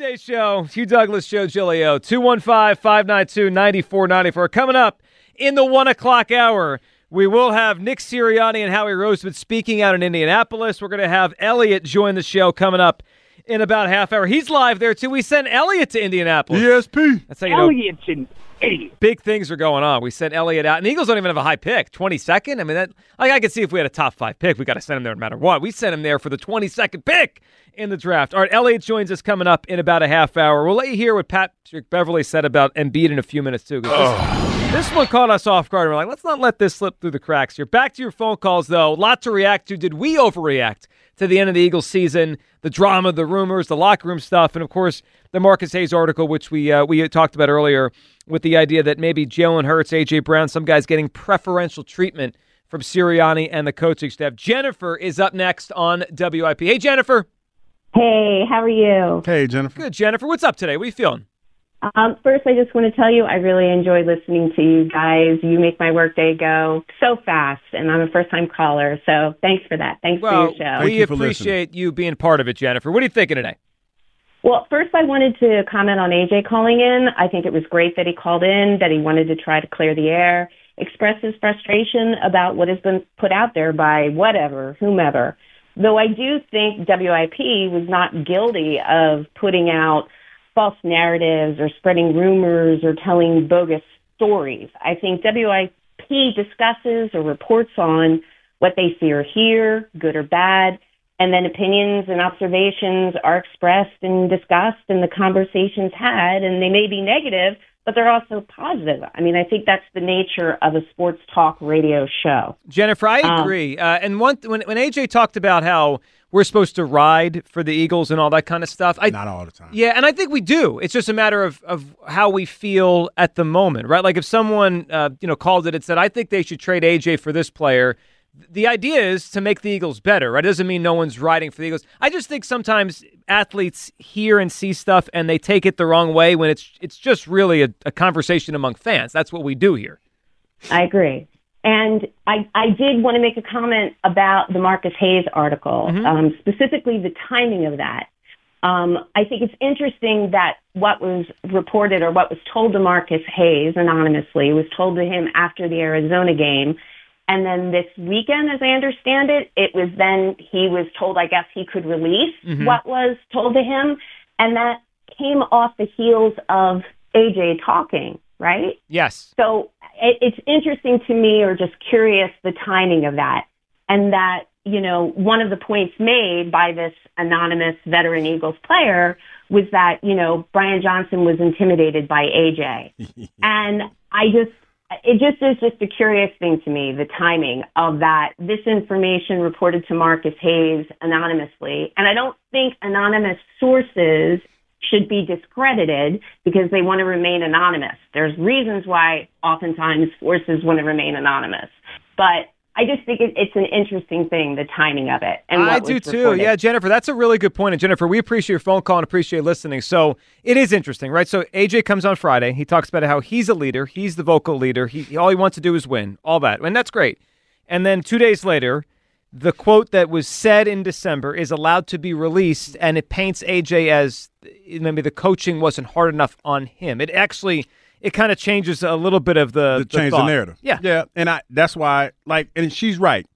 Day Show, Hugh Douglas Show, Giglio, 215-592-9494. Coming up in the 1 o'clock hour, we will have Nick Sirianni and Howie Roseman speaking out in Indianapolis. We're going to have Elliot join the show coming up in about half hour. He's live there, too. We sent Elliot to Indianapolis. ESP. That's how you know. In Big things are going on. We sent Elliott out, and the Eagles don't even have a high pick, 22nd. I mean, that like I could see if we had a top five pick, we got to send him there no matter what. We sent him there for the 22nd pick in the draft. All right, Elliott joins us coming up in about a half hour. We'll let you hear what Patrick Beverley said about Embiid in a few minutes too. This, this one caught us off guard. We're like, let's not let this slip through the cracks here. Back to your phone calls though. Lot to react to. Did we overreact? To the end of the Eagles season? The drama, the rumors, the locker room stuff, and of course the Marcus Hayes article, which we uh, we talked about earlier, with the idea that maybe Jalen Hurts, AJ Brown, some guys getting preferential treatment from Sirianni and the coaching staff. Jennifer is up next on WIP. Hey, Jennifer. Hey, how are you? Hey, Jennifer. Good, Jennifer. What's up today? What are you feeling? Um, first, I just want to tell you I really enjoy listening to you guys. You make my workday go so fast, and I'm a first time caller, so thanks for that. Thanks Well, for your show. we you for appreciate you being part of it, Jennifer. What are you thinking today? Well, first, I wanted to comment on AJ calling in. I think it was great that he called in, that he wanted to try to clear the air, express his frustration about what has been put out there by whatever, whomever. Though I do think WIP was not guilty of putting out false narratives or spreading rumors or telling bogus stories. I think WIP discusses or reports on what they see or hear, good or bad, and then opinions and observations are expressed and discussed and the conversations had, and they may be negative, but they're also positive. I mean, I think that's the nature of a sports talk radio show. Jennifer, I Um, agree. uh, and one when when AJ talked about how we're supposed to ride for the Eagles and all that kind of stuff, I Not all the time. yeah, and I think we do. It's just a matter of of how we feel at the moment, right? Like if someone uh, you know called it and said, "I think they should trade AJ for this player." The idea is to make the Eagles better, right? It doesn't mean no one's riding for the Eagles. I just think sometimes athletes hear and see stuff and they take it the wrong way when it's it's just really a, a conversation among fans. That's what we do here. I agree. And I, I did want to make a comment about the Marcus Hayes article, um, specifically the timing of that. Um, I think it's interesting that what was reported or what was told to Marcus Hayes anonymously was told to him after the Arizona game. And then this weekend, as I understand it, it was then he was told, I guess he could release what was told to him. And that came off the heels of AJ talking, right? Yes. So it, it's interesting to me, or just curious, the timing of that. And that, you know, one of the points made by this anonymous veteran Eagles player was that, you know, Brian Johnson was intimidated by AJ. and I just, it just is just a curious thing to me, the timing of that, this information reported to Marcus Hayes anonymously. And I don't think anonymous sources should be discredited because they want to remain anonymous. There's reasons why oftentimes forces want to remain anonymous. But I just think it, it's an interesting thing, the timing of it. And I do too. reported. Yeah, Jennifer, that's a really good point. And Jennifer, we appreciate your phone call and appreciate listening. So it is interesting, right? So AJ comes on Friday. He talks about how he's a leader. He's the vocal leader. He all he wants to do is win. All that, and that's great. And then two days later, the quote that was said in December is allowed to be released, and it paints AJ as maybe the coaching wasn't hard enough on him. It actually it kind of changes a little bit of the, to change the narrative. Yeah, yeah, and I that's why like, and she's right.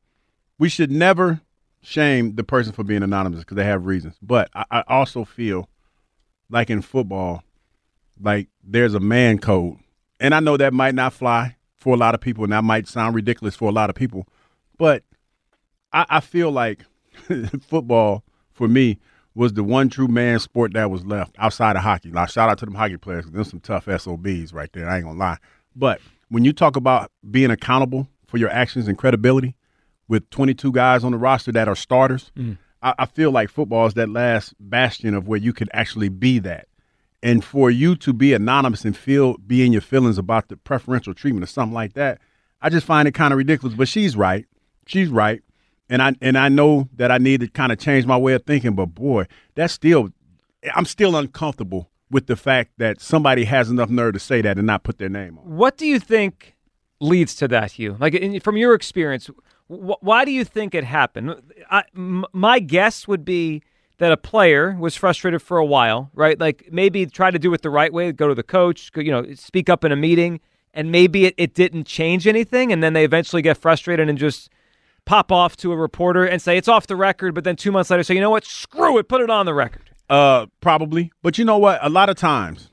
We should never shame the person for being anonymous because they have reasons. But I, I also feel like in football, like there's a man code. And I know that might not fly for a lot of people, and that might sound ridiculous for a lot of people, but I, I feel like football for me was the one true man sport that was left outside of hockey. Now, shout out to them hockey players. There's some tough SOBs right there. I ain't gonna lie. But when you talk about being accountable for your actions and credibility with 22 guys on the roster that are starters, Mm. I, I feel like football is that last bastion of where you could actually be that. And for you to be anonymous and feel be in your feelings about the preferential treatment or something like that, I just find it kind of ridiculous. But she's right. She's right. And I and I know that I need to kind of change my way of thinking, but boy, that's still I'm still uncomfortable with the fact that somebody has enough nerve to say that and not put their name on. What do you think leads to that, Hugh? Like in, from your experience, wh- why do you think it happened? I, m- my guess would be that a player was frustrated for a while, right? Like maybe try to do it the right way, go to the coach, you know, speak up in a meeting, and maybe it, it didn't change anything, and then they eventually get frustrated and just pop off to a reporter and say it's off the record, but then two months later say, you know what, screw it, put it on the record. Uh, probably. But you know what? A lot of times,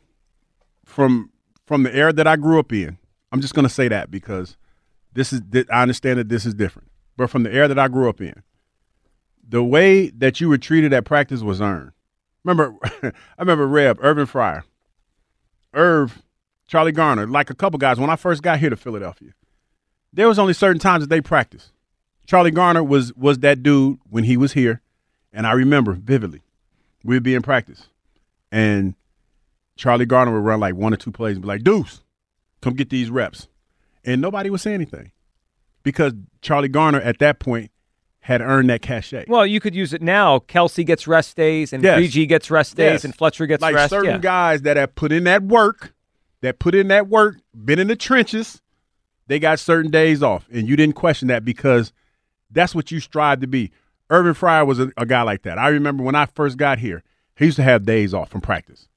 from from the era that I grew up in, I'm just gonna say that because this is I understand that this is different. But from the era that I grew up in, the way that you were treated at practice was earned. Remember, I remember Reb Irvin Fryar, Irv, Charlie Garner, like a couple guys when I first got here to Philadelphia. There was only certain times that they practiced. Charlie Garner was was that dude when he was here, and I remember vividly we'd be in practice, and Charlie Garner would run like one or two plays and be like, "Deuce, come get these reps," and nobody would say anything because Charlie Garner at that point had earned that cachet. Well, you could use it now. Kelce gets rest days, and Yes. BG gets rest days, Yes. and Fletcher gets like rest. certain yeah. guys that have put in that work, that put in that work, been in the trenches, they got certain days off, and you didn't question that because that's what you strive to be. Irvin Fryar was a, a guy like that. I remember when I first got here, he used to have days off from practice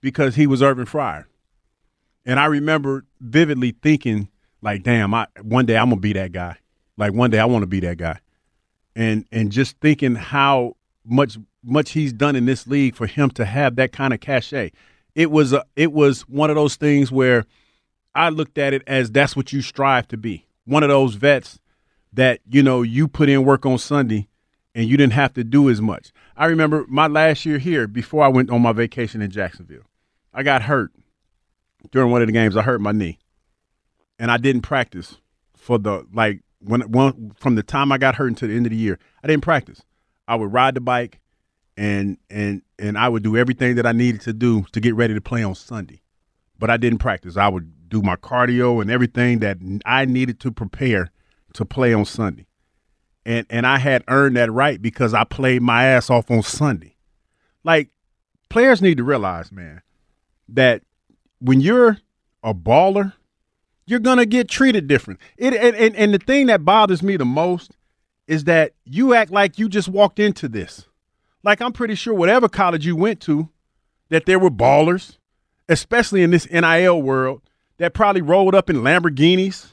because he was Irvin Fryar, and I remember vividly thinking, like, "Damn, I one day I'm gonna be that guy. Like one day I want to be that guy." and and just thinking how much much he's done in this league for him to have that kind of cachet. It was a, it was one of those things where I looked at it as that's what you strive to be. One of those vets that you know you put in work on Sunday and you didn't have to do as much. I remember my last year here before I went on my vacation in Jacksonville. I got hurt during one of the games. I hurt my knee, and I didn't practice for the like when, from the time I got hurt until the end of the year. I didn't practice. I would ride the bike, and and and I would do everything that I needed to do to get ready to play on Sunday, but I didn't practice. I would do my cardio and everything that I needed to prepare to play on Sunday, and and I had earned that right because I played my ass off on Sunday. Like players need to realize, man, that when you're a baller, you're gonna get treated different. It and, and, and the thing that bothers me the most is that you act like you just walked into this. Like I'm pretty sure whatever college you went to, that there were ballers, especially in this NIL world, that probably rolled up in Lamborghinis,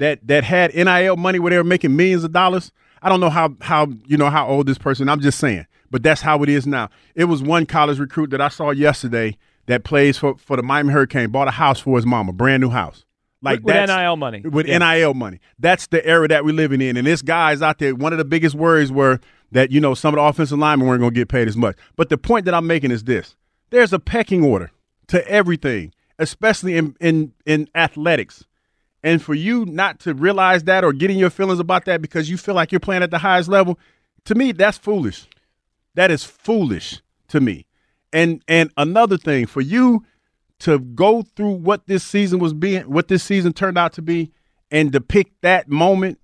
that that had NIL money where they were making millions of dollars. I don't know how how you know how old this person. I'm just saying, but that's how it is now. It was one college recruit that I saw yesterday that plays for for the Miami Hurricane, bought a house for his mom, a brand new house. Like with, with NIL money. with Yeah. NIL money. That's the era that we're living in. And this guy's out there. One of the biggest worries were that, you know, some of the offensive linemen weren't going to get paid as much. But the point that I'm making is this there's a pecking order to everything, especially in, in, in athletics. And for you not to realize that or get in your feelings about that because you feel like you're playing at the highest level, to me, that's foolish. That is foolish to me. And and another thing, for you to go through what this season was being, what this season turned out to be, and depict that moment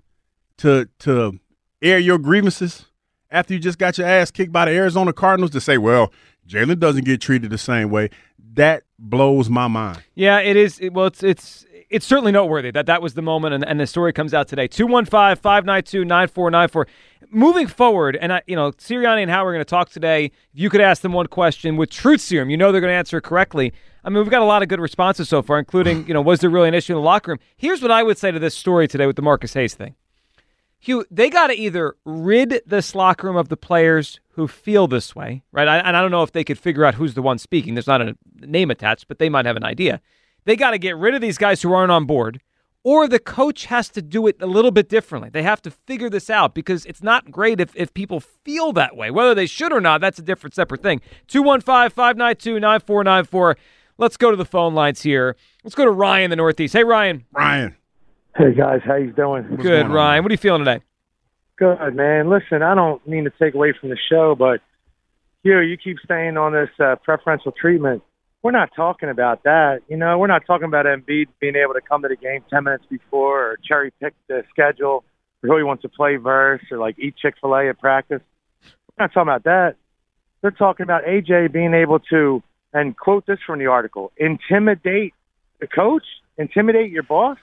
to to air your grievances after you just got your ass kicked by the Arizona Cardinals to say, well, Jalen doesn't get treated the same way. That blows my mind. Yeah, it is. Well, it's it's it's certainly noteworthy that that was the moment, and, and the story comes out today. 215-592-9494. Moving forward, and I, you know, Sirianni and Howard are going to talk today. If you could ask them one question with truth serum, you know they're going to answer it correctly. I mean, we've got a lot of good responses so far, including, you know, was there really an issue in the locker room? Here's what I would say to this story today with the Marcus Hayes thing. Hugh, they got to either rid this locker room of the players who feel this way, right? I, and I don't know if they could figure out who's the one speaking. There's not a name attached, but they might have an idea. They got to get rid of these guys who aren't on board, or the coach has to do it a little bit differently. They have to figure this out because it's not great if, if people feel that way. Whether they should or not, that's a different, separate thing. 215 592 9494. Let's go to the phone lines here. Let's go to Ryan the Northeast. Hey, Ryan. Ryan. Hey guys, how you doing? Good, Ryan. What are you feeling today? Good, man. Listen, I don't mean to take away from the show, but you you keep staying on this uh, preferential treatment. We're not talking about that. You know, we're not talking about Embiid being able to come to the game ten minutes before or cherry pick the schedule or who he wants to play verse or like eat Chick Fil A at practice. We're not talking about that. They're talking about AJ being able to, and quote this from the article, intimidate the coach, intimidate your boss.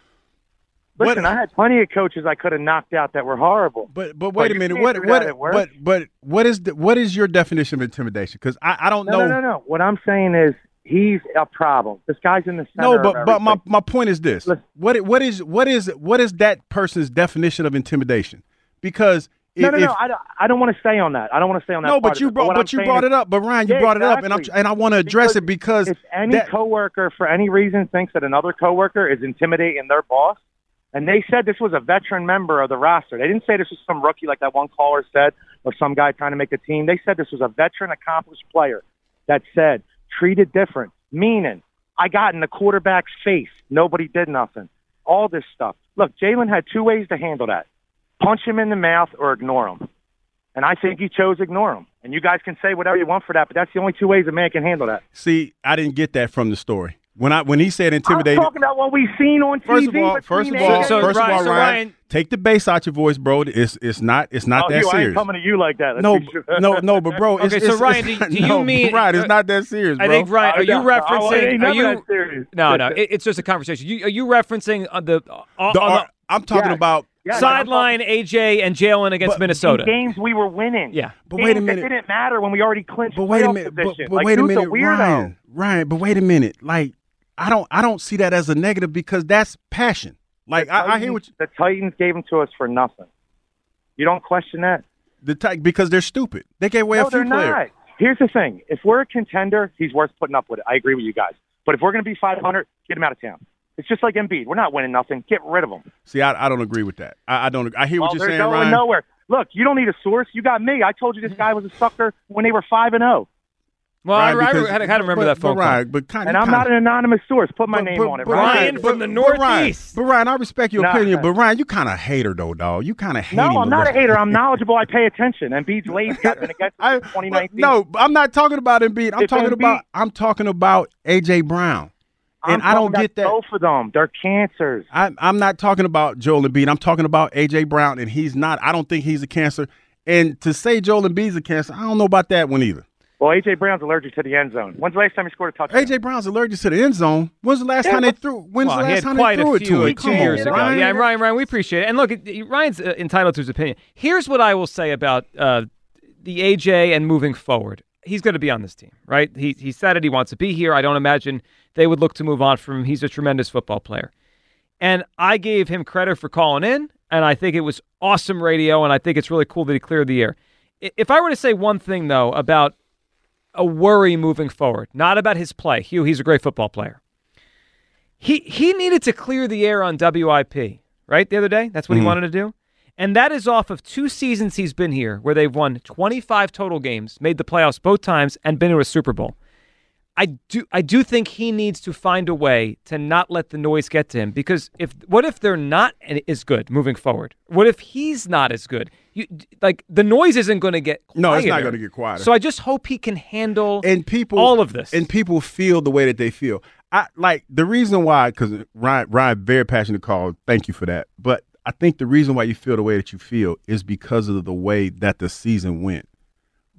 Listen, What- I had plenty of coaches I could have knocked out that were horrible. But but wait But a minute. What what but but what is the, what is your definition of intimidation? Because I, I don't No, know. no, no, no. What I'm saying is he's a problem. This guy's in the center. No, but but my, my point is this: Listen. what what is what is what is that person's definition of intimidation? Because if, no, no, no. I don't, I don't want to stay on that. I don't want to stay on that. no, but you brought what but you brought is- it up. But Ryan, you Yeah, brought it up, and I'm and I want to address it because if any that- coworker for any reason thinks that another coworker is intimidating their boss, and they said this was a veteran member of the roster. They didn't say this was some rookie like that one caller said, or some guy trying to make a team. They said this was a veteran, accomplished player that said treated different, meaning I got in the quarterback's face. Nobody did nothing. All this stuff. Look, Jalen had two ways to handle that: punch him in the mouth or ignore him. And I think he chose ignore him. And you guys can say whatever you want for that, but that's the only two ways a man can handle that. see, I didn't get that from the story when I when he said I'm talking about what we've seen on TV. First of all, first of all, AJ So- first of Ryan- all, so Ryan, Ryan- take the bass out your voice, bro. It's it's not it's not oh, that serious. I ain't serious. coming to you like that. Let's No, sure. no, no, but bro, it's, Okay, so Ryan, it's, do- do you no, mean- right? It's uh, not that serious, bro. I think, Ryan, are you referencing? ain't Are you? serious. No, no, it, it's just a conversation. You, are you referencing on the, on The on ar- I'm talking Yeah. about. Yeah, sideline AJ and Jalen against But- Minnesota? In games we were winning. Yeah. But games wait a minute. It didn't matter when we already clinched But wait a minute. But, but like, wait a minute, weirdo. Ryan. Ryan, but wait a minute. Like I don't I don't see that as a negative because that's passion. Like The I, I hear what you, the Titans gave them to us for nothing. You don't question that. the Ti- because they're stupid. They gave away no, a few they're players. not. Here's the thing: if we're a contender, he's worth putting up with it. I agree with you guys. But if we're going to be 500, get him out of town. It's just like Embiid. We're not winning nothing. Get rid of him. See, I, I don't agree with that. I, I don't. I hear Well, what you're they're saying, going Ryan. nowhere. Look, you don't need a source. You got me. I told you this mm-hmm. guy was a sucker when they were five and zero, well, Ryan, I, I, because- had to kind of remember but, that phone but call. Ryan, but kind and I'm not an anonymous source. Put my name on it. Ryan from the Ryan, Northeast. but Ryan, I respect your Nah. opinion, but Ryan, you kind of hater though, dog. You kind of hate No, I'm not a hater. I'm knowledgeable. I pay attention. And Embiid's lazy. I've been against him 2019. no, I'm not talking about Embiid. I'm If talking Embiid- about I'm talking about AJ Brown, I'm and I don't get that. Both of them, they're cancers. I, I'm not talking about Joel Embiid. I'm talking about AJ Brown, and he's not. I don't think he's a cancer. And to say Joel Embiid's a cancer, I don't know about that one either. Well, AJ Brown's allergic to the end zone. When's the last time he scored a touchdown? AJ Brown's allergic to the end zone. When's the last Yeah, time they but- threw? When's Well, the he last had time quite they threw a it few to like, him? two Come years on, ago. Ryan. Yeah, and Ryan, Ryan, we appreciate it. And look, Ryan's uh, entitled to his opinion. Here's what I will say about uh, the AJ and moving forward. He's going to be on this team, right? He he said it. He wants to be here. I don't imagine they would look to move on from him. He's a tremendous football player, and I gave him credit for calling in, and I think it was awesome radio, and I think it's really cool that he cleared the air. If I were to say one thing though about a worry moving forward, not about his play. Hugh, he's a great football player. He he needed to clear the air on WIP, right? The other day, that's what he mm-hmm. wanted to do. And that is off of two seasons he's been here where they've won 25 total games, made the playoffs both times and been to a Super Bowl. I do I do think he needs to find a way to not let the noise get to him because if what if they're not as good moving forward? What if he's not as good? You like the noise isn't going to get quiet. No, it's not gonna get quieter. So I just hope he can handle and people all of this. and people feel the way that they feel. I like the reason why because Ryan Ryan very passionate call. Thank you for that. But I think the reason why you feel the way that you feel is because of the way that the season went.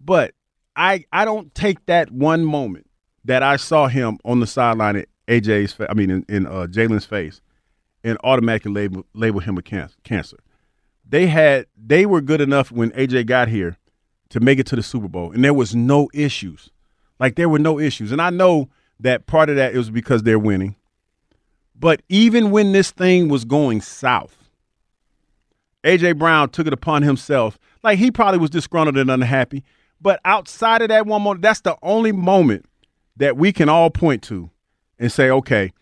But I I don't take that one moment that I saw him on the sideline at AJ's I mean in, in uh, Jalen's face and automatically label label him a cancer. Cancer. They had they were good enough when AJ got here to make it to the Super Bowl, and there was no issues. Like there were no issues, and I know that part of that is because they're winning. But even when this thing was going south, AJ Brown took it upon himself. Like he probably was disgruntled and unhappy, But outside of that one moment, that's the only moment that we can all point to and say, okay,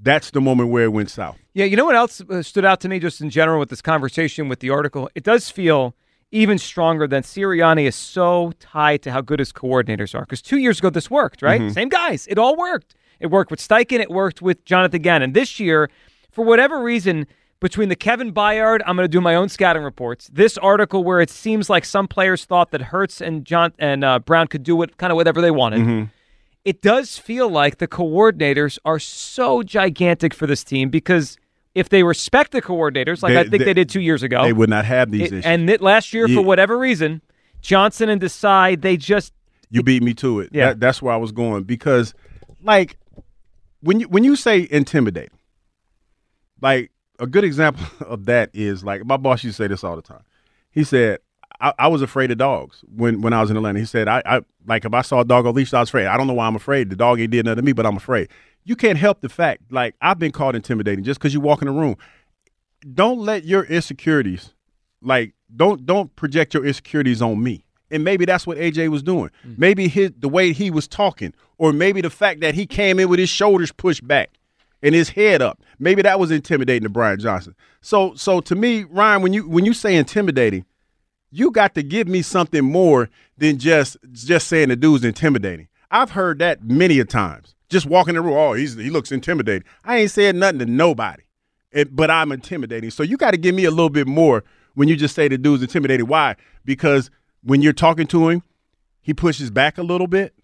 that's the moment where it went south. Yeah, you know what else uh, stood out to me just in general with this conversation with the article? It does feel even stronger than Sirianni is so tied to how good his coordinators are. Because two years ago, this worked, right? Mm-hmm. Same guys. It all worked. It worked with Steichen. It worked with Jonathan Gannon. This year, for whatever reason, between the Kevin Byard, I'm going to do my own scouting reports. This article where it seems like some players thought that Hurts and John and uh, Brown could do what kind of whatever they wanted. Mm-hmm. It does feel like the coordinators are so gigantic for this team because if they respect the coordinators, like They- I think they, they- did two years ago, They would not have these it- issues. and that last year Yeah. for whatever reason, Johnson and Desai, they just You beat me to it. Yeah. That, that's where I was going because, like, when you when you say intimidate, like a good example of that is like my boss used to say this all the time. He said, I, I was afraid of dogs when, when I was in Atlanta. He said, I, I like if I saw a dog on leash, I was afraid. I don't know why I'm afraid. The dog ain't did nothing to me, but I'm afraid. You can't help the fact, like I've been called intimidating just because you walk in the room. Don't let your insecurities, like don't don't project your insecurities on me. And maybe that's what AJ was doing. Mm. Maybe his the way he was talking, or maybe the fact that he came in with his shoulders pushed back and his head up. Maybe that was intimidating to Brian Johnson. So so to me, Ryan, when you when you say intimidating, you got to give me something more than just just saying the dude's intimidating. I've heard that many a times. Just walking the room, oh, he's he looks intimidating. I ain't said nothing to nobody, It- but I'm intimidating. So you got to give me a little bit more when you just say the dude's intimidating. Why? Because when you're talking to him, he pushes back a little bit.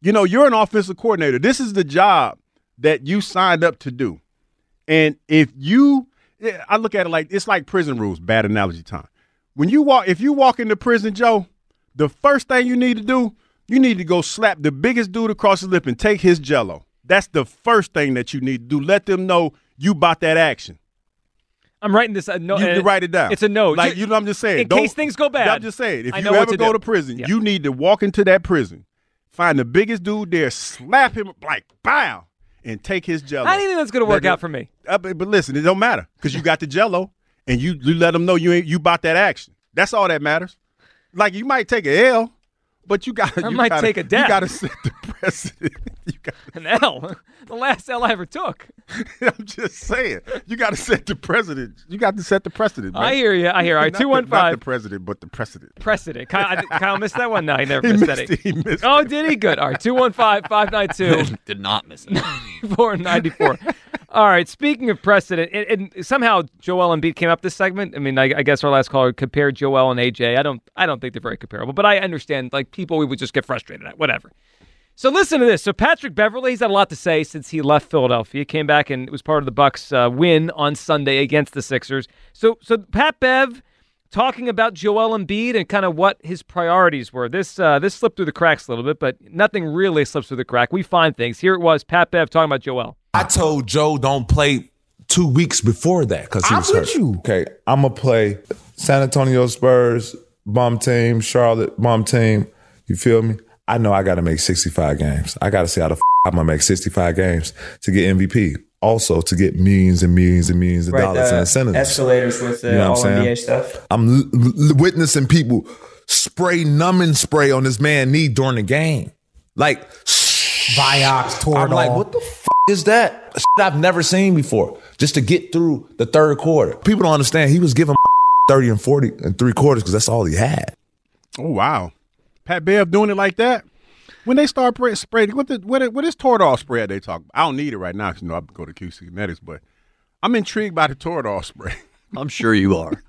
You know, you're an offensive coordinator. This is the job that you signed up to do. And if you, I look at it like it's like prison rules. Bad analogy time. When you walk, if you walk into prison, Joe, the first thing you need to do, you need to go slap the biggest dude across the lip and take his jello. That's the first thing that you need to do. Let them know you bought that action. I'm writing this. Uh, no, You uh, write it down. It's a note. Like you know, what I'm just saying. in case things go bad. I'm just saying. If I you ever to go do. to prison, Yeah. you need to walk into that prison, find the biggest dude there, slap him like bow, and take his jello. I don't think that's going to work Let out it- for me. Uh, but, but listen, it don't matter because you got the jello, and you you let them know you ain't you bought that action. That's all that matters. Like you might take a L, but you got. I you might gotta, take a You got to set the precedent. you got. An L, the last L I ever took. I'm just saying, you got to set the precedent. You got to set the precedent. Man. I hear you. I hear. All right, Not the- two one Not five. the president, but the precedent. Precedent. Kyle, Kyle missed that one. No, he never He missed, missed that. it. He missed oh, it. did he? Good. All right, 215 592 Did not miss it. 494. All right, speaking of precedent, and, and somehow Joel Embiid came up this segment. I mean, I, I guess our last caller compared Joel and AJ. I don't, I don't think they're very comparable, but I understand. Like people, we would just get frustrated at whatever. So listen to this. So Patrick Beverley, he's had a lot to say since he left Philadelphia. Came back and it was part of the Bucks' uh, win on Sunday against the Sixers. So, so Pat Bev talking about Joel Embiid and kind of what his priorities were. This uh, this slipped through the cracks a little bit, but nothing really slips through the crack. We find things. Here it was. Pat Bev talking about Joel. I told Joe don't play two weeks before that because he I'm was with hurt. you. Okay, I'm gonna play San Antonio Spurs, bomb team, Charlotte, bomb team. You feel me? I know I got to make 65 games. I got to see how the f- I'm gonna make 65 games to get MVP. Also to get millions and millions and millions of dollars in incentives. escalators with the You know all I'm saying? NBA stuff. I'm l- l- witnessing people spray numbing spray on this man knee during the game. Like Vioxx, Toradol. I'm like, what the f- is that? Shit I've never seen before. Just to get through the third quarter. People don't understand. He was giving 30 and 40 and three quarters because that's all he had. Oh wow, Pat Bev doing it like that. When they start spray, spraying, what the what, what is Toradol spray they talk? About? I don't need it right now because you know I go to QC Kinetics, but I'm intrigued by the Toradol spray. I'm sure you are.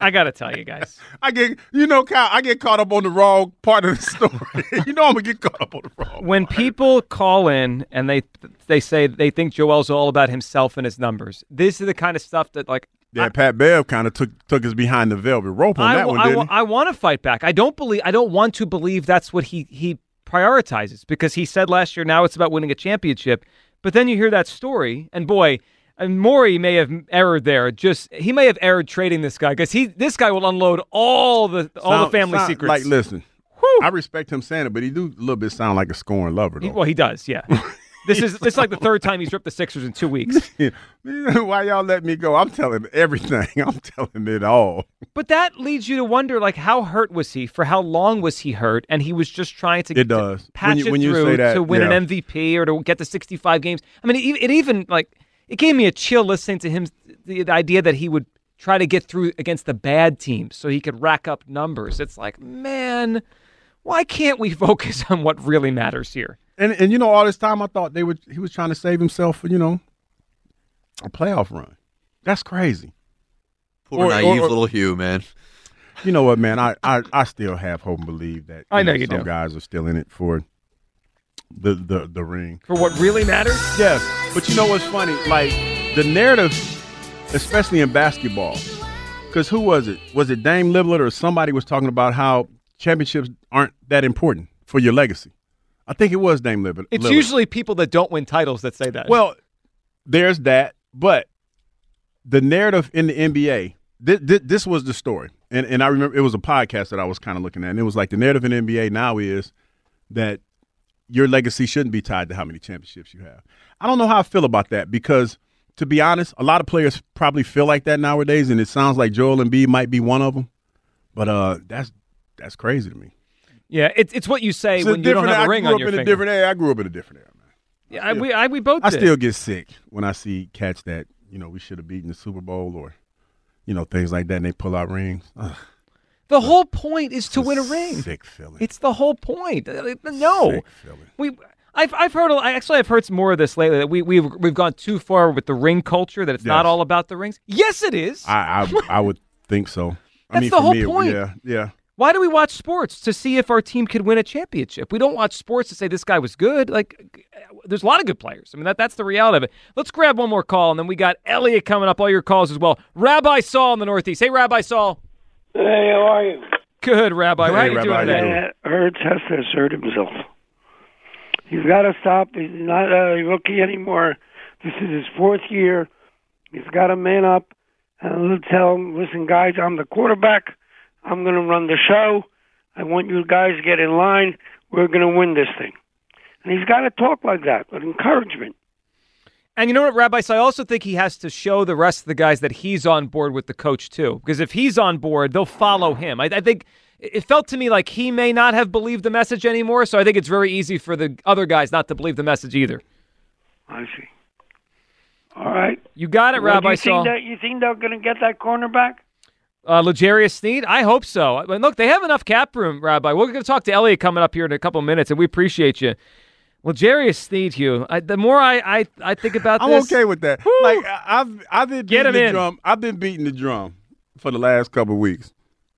I got to tell you guys. I get you know, Kyle, I get caught up on the wrong part of the story. you know, I'm gonna get caught up on the wrong. when people call in and they they say they think Joel's all about himself and his numbers, this is the kind of stuff that like Yeah, Pat Bev kind of took took us behind the velvet rope on I, that one, I, he? I want to fight back. I don't believe I don't want to believe that's what he he prioritizes because he said last year now it's about winning a championship. But then you hear that story and boy, and Morey may have erred there. Just he may have erred trading this guy because he this guy will unload all the all the family secrets. Like, listen, I respect him saying it, but he do a little bit sound like a scorn lover, though. He- well, he does, yeah. This is this is like the third time he's ripped the Sixers in two weeks. Why y'all let me go? I'm telling everything. I'm telling it all. But that leads you to wonder, like, how hurt was he? For how long was he hurt? And he was just trying to, It does. to patch When you- it when you through that, to win yeah. an MVP or to get to 65 games. I mean, it, it even like it gave me a chill listening to him. The, the idea that he would try to get through against the bad teams so he could rack up numbers. It's like, man, why can't we focus on what really matters here? And and you know, all this time I thought they would he was trying to save himself for, you know, a playoff run. That's crazy. Poor Or- naive or- little Hugh, man. You know what, man? I, I, I still have hope and believe that I know you some do. guys are still in it for the the, the ring. For what really matters? Yes. But you know what's funny? Like the narrative, especially in basketball, because who was it? Was it Dame Lillard or somebody was talking about how championships aren't that important for your legacy? I think it was Dame Lillard. It's usually people that don't win titles that say that. Well, there's that, but the narrative in the NBA, this, this was the story, and and I remember it was a podcast that I was kind of looking at, and it was like the narrative in the NBA now is that your legacy shouldn't be tied to how many championships you have. I don't know how I feel about that because, to be honest, a lot of players probably feel like that nowadays, and it sounds like Joel Embiid might be one of them. But uh, that's that's crazy to me. Yeah, it's it's what you say It's when you don't have a I ring grew on up your in a finger. different era. I grew up in a different era. Man. Yeah, I, we I, we both I did. still get sick when I see cats that you know we should have beaten the Super Bowl or you know things like that, and they pull out rings. Ugh, The whole point is to win a ring. sick feeling. It's the whole point. Uh, No, we. I've I've heard. actually I've heard some more of this lately. That we we've we've gone too far with the ring culture. That it's not all about the rings. Yes, it is. I I, I would think so. I That's mean, the for whole me, it- point. Yeah, yeah. Why do we watch sports to see if our team could win a championship? We don't watch sports to say this guy was good. Like, there's a lot of good players. I mean, that that's the reality of it. Let's grab one more call, and then we got Elliot coming up. All your calls as well. Rabbi Saul in the Northeast. Hey, Rabbi Saul. Hey, how are you? Good, Rabbi. How are you Rabbi, doing how you today? doing? Hurts has to assert himself. He's got to stop. He's not a rookie anymore. This is his fourth year. He's got to man up and tell him, listen, guys, I'm the quarterback. I'm going to run the show. I want you guys to get in line. We're going to win this thing. And he's got to talk like that with encouragement. And you know what, Rabbi? So I also think he has to show the rest of the guys that he's on board with the coach too. Because if he's on board, they'll follow him. I, I think it felt to me like he may not have believed the message anymore. So I think it's very easy for the other guys not to believe the message either. I see. All right. You got it, Well, Rabbi you Saul. think that you think they're going to get that cornerback? Uh, Legarius Sneed? I hope so. I mean, look, they have enough cap room, Rabbi. We're going to talk to Elliot coming up here in a couple minutes, and we appreciate you. Legarius Sneed, Hugh. I, the more I, I, I think about I'm this, okay with that. Like I- I've I've been Get beating him the in. drum. I've been beating the drum for the last couple of weeks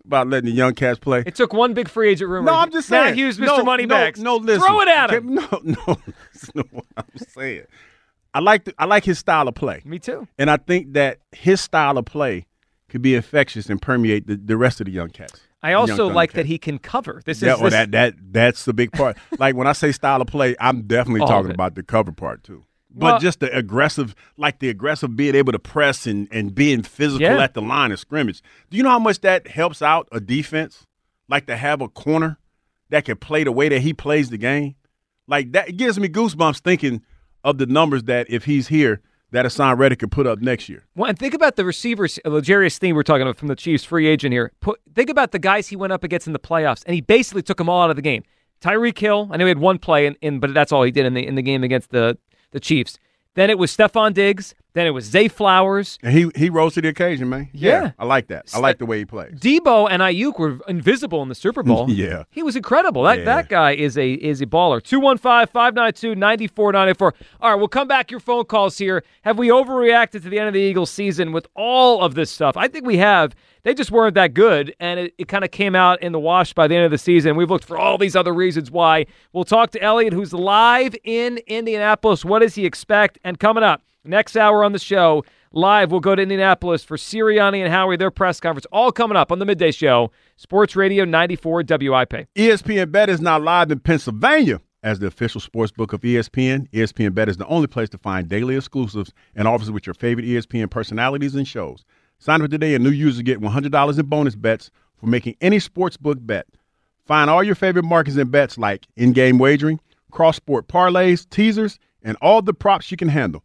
about letting the young cats play. it took one big free agent rumor. No, I'm just saying. Matt Hughes, Mr. No, Moneybags. No, no, listen. Throw it at him. No, no, listen to what I'm saying. I like the, I like his style of play, Me too. and I think that his style of play could be infectious and permeate the, the rest of the young cats. I the young also like that he can cover. This Yeah, is well, this, that that that's the big part. like when I say style of play, I'm definitely All talking about the cover part too. But Well- just the aggressive, like the aggressive being able to press and, and being physical Yeah. at the line of scrimmage. Do you know how much that helps out a defense? Like to have a corner that can play the way that he plays the game. Like that gives me goosebumps thinking of the numbers that if he's here, that Haason Reddick could put up next year. Well, and think about the receivers. uh, Legarius Sneed, we're talking about from the Chiefs, free agent here. Put, think about the guys he went up against in the playoffs, and he basically took them all out of the game. Tyreek Hill, I know he had one play, in, in, but that's all he did in the in the game against the the Chiefs. Then it was Stefon Diggs. Then it was Zay Flowers. And he he rose to the occasion, man. Yeah. I like that. I like uh, the way he plays. Deebo and Aiyuk were invisible in the Super Bowl. Yeah. He was incredible. That Yeah. that guy is a is a baller. 215-592-9494. All right, we'll come back your phone calls here. Have we overreacted to the end of the Eagles season with all of this stuff? I think we have. They just weren't that good, and it, it kind of came out in the wash by the end of the season. We've looked for all these other reasons why. We'll talk to Elliot, who's live in Indianapolis. What does he expect? And coming up, next hour on the show, live, we'll go to Indianapolis for Sirianni and Howie, their press conference. All coming up on the midday show. Sports Radio 94 WIP. ESPN Bet is now live in Pennsylvania as the official sports book of ESPN. ESPN Bet is the only place to find daily exclusives and offers with your favorite ESPN personalities and shows. Sign up today and new users get $100 in bonus bets for making any sports book bet. Find all your favorite markets and bets like in-game wagering, cross-sport parlays, teasers, and all the props you can handle.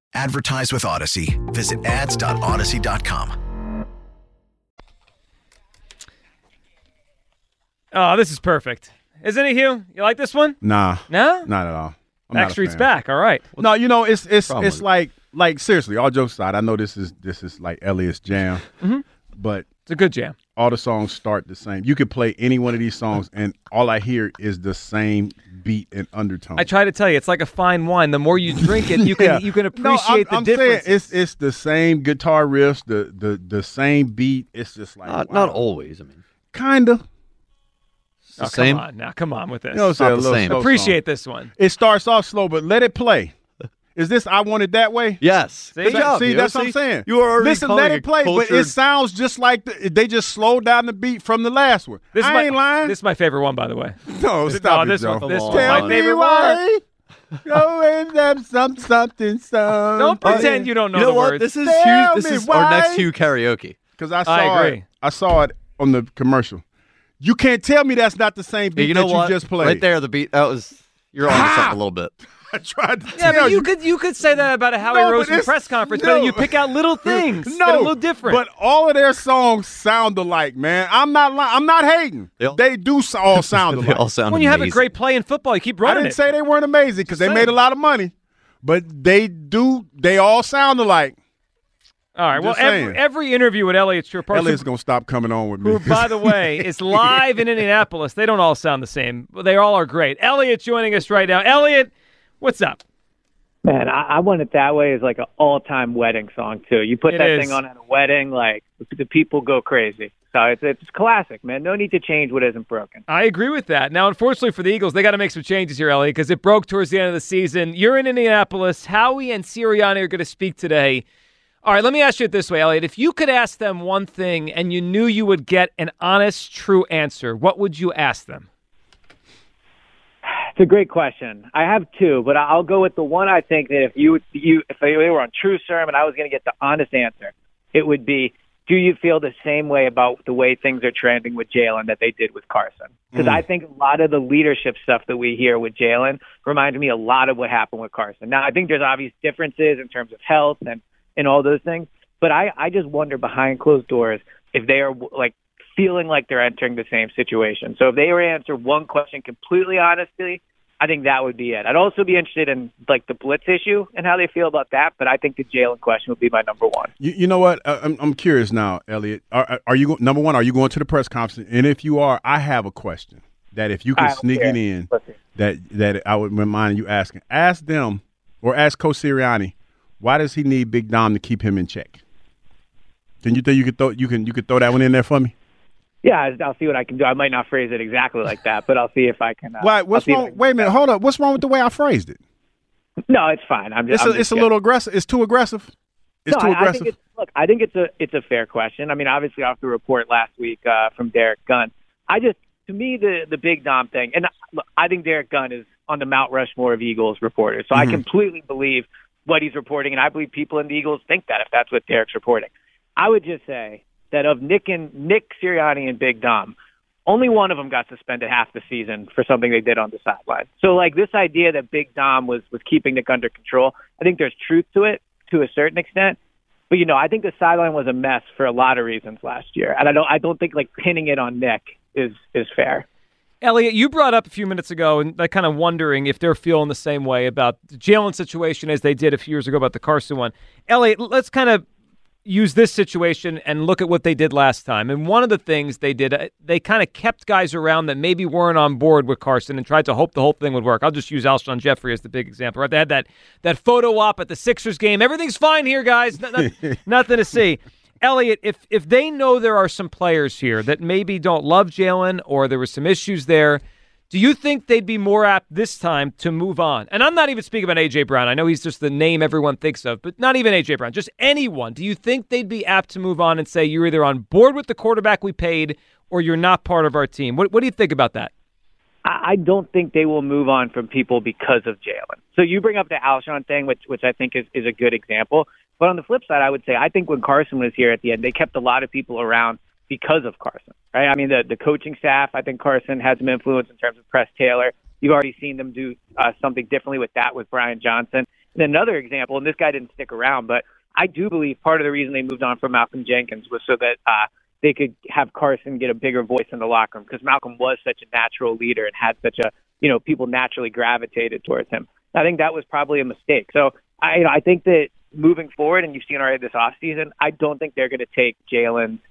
Advertise with Odyssey. Visit ads.odyssey.com. Oh, this is perfect. Isn't it, Hugh? You like this one? Nah. No? Not at all. I'm Backstreet's back. All right. No, you know, it's it's Problem it's like like seriously, all jokes aside, I know this is this is like Elliot's jam, Mhm. but it's a good jam. All the songs start the same. You could play any one of these songs, and all I hear is the same beat and undertone. I try to tell you, it's like a fine wine. The more you drink it, you can Yeah. you can appreciate I'm, I'm the difference. it's it's the same guitar riffs, the the the same beat. It's just like Not, wow. not always. I mean, kinda. Oh, same. Come on now, come on with this. You know what I'm saying? A little slow Appreciate song. this one. It starts off slow, but let it play. Is this I want it that way? Yes. See, Good job, see Theo. that's what I'm saying. You are already Listen, calling let a it play, but it sounds just like the, they just slowed down the beat from the last one. This is I my, ain't lying. This is my favorite one, by the way. no, stop no, it, this Joe. one, this Come Tell my me favorite one. why. Go and them some something some. Don't pretend you don't know you know the what? words. This is Tell Hugh, this me is our next why. Hugh karaoke. Because I saw I agree. it. I saw it on the commercial. You can't tell me that's not the same beat you know that what? you just played. Right there, the beat. That was you're on something a little bit. I tried to Yeah, tell but you could you could say that about a Howie No, but Roseman press conference, but no. then you pick out little things no, that are a little different. But all of their songs sound alike, man. I'm not li- I'm not hating. They They do s- all sound they alike. all sound when you have a great play in football, you keep. I didn't it. say they weren't amazing because they Just made a lot of money, but they do. They all sound alike. All right. Well, every, every interview with Elliot Stewart, Elliot's gonna stop coming on with me. who, by the way, is live in Indianapolis. They don't all sound the same. but They all are great. Elliot joining us right now. Elliot, what's up? Man, I, I want it that way is like an all-time wedding song too. You put It that is. thing on at a wedding, like the people go crazy. So it's it's classic, man. No need to change what isn't broken. I agree with that. Now, unfortunately for the Eagles, they got to make some changes here, Elliot, because it broke towards the end of the season. You're in Indianapolis. Howie and Sirianni are going to speak today. All right, let me ask you it this way, Elliot. If you could ask them one thing and you knew you would get an honest, true answer, what would you ask them? It's a great question. I have two, but I'll go with the one I think that if you you if they were on True Serum and I was going to get the honest answer, it would be: Do you feel the same way about the way things are trending with Jalen that they did with Carson? Because hmm. I think a lot of the leadership stuff that we hear with Jalen reminds me a lot of what happened with Carson. Now I think there's obvious differences in terms of health and and all those things, but I I just wonder behind closed doors if they are like feeling like they're entering the same situation. So if they were to answer one question completely honestly, I think that would be it. I'd also be interested in like the blitz issue and how they feel about that, but I think the Jalen question would be my number one. You, you know what? I'm, I'm curious now, Elliot. Are, are you number one? Are you going to the press conference? And if you are, I have a question that if you can sneak care. it in, Listen. that that I would remind you asking. Ask them or ask Coach Sirianni, why does he need Big Dom to keep him in check? Can you think you could throw you can you could throw that one in there for me? Yeah, I- I'll see what I can do. I might not phrase it exactly like that, but I'll see if I can. Uh, Why? What's I wrong? Wait a minute. Hold up. What's wrong with the way I phrased it? No, it's fine. I'm just. a, I'm just it's a little aggressive. It's too aggressive. It's no, too I- I, aggressive. think it's, look, I think it's a it's a fair question. I mean, obviously off the report last week uh, from Derrick Gunn, I just to me the the big Dom thing, and look, I think Derrick Gunn is on the Mount Rushmore of Eagles reporters. So I Mhm. completely believe what he's reporting, and I believe people in the Eagles think that if that's what Derrick's reporting. I would just say that of Nick and Nick Sirianni and Big Dom, only one of them got suspended half the season for something they did on the sideline. So like this idea that Big Dom was was keeping Nick under control, I think there's truth to it to a certain extent. But you know, I think the sideline was a mess for a lot of reasons last year, and I don't I don't think like pinning it on Nick is is fair. Elliot, you brought up a few minutes ago, and I kind of wondering if they're feeling the same way about the Jalen situation as they did a few years ago about the Carson one. Elliot, let's kind of use this situation and look at what they did last time. And one of the things they did, uh, they kind of kept guys around that maybe weren't on board with Carson and tried to hope the whole thing would work. I'll just use Alshon Jeffery as the big example. Right? They had that that photo op at the Sixers game. Everything's fine here, guys. Not, not, nothing to see. Elliot, if if they know there are some players here that maybe don't love Jalen or there were some issues there, do you think they'd be more apt this time to move on? And I'm not even speaking about AJ Brown. I know he's just the name everyone thinks of, but not even AJ Brown, just anyone. Do you think they'd be apt to move on and say you're either on board with the quarterback we paid or you're not part of our team? What what do you think about that? I don't think they will move on from people because of Jalen. So you bring up the Alshon thing, which which I think is, is a good example. But on the flip side, I would say I think when Carson was here at the end, they kept a lot of people around because of Carson. Right? I mean, the the coaching staff. I think Carson had some influence in terms of Press Taylor. You've already seen them do uh, something differently with that with Brian Johnson. And another example, and this guy didn't stick around, but I do believe part of the reason they moved on from Malcolm Jenkins was so that uh, they could have Carson get a bigger voice in the locker room because Malcolm was such a natural leader and had such a you know people naturally gravitated towards him. I think that was probably a mistake. So I you know, I think that moving forward, and you've seen already this offseason, I don't think they're going to take Jalen's